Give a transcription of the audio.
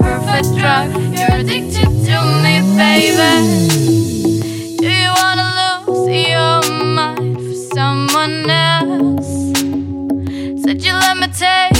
perfect drug. You're addicted to me, baby. Do you wanna lose your mind for someone else? Said you let me take.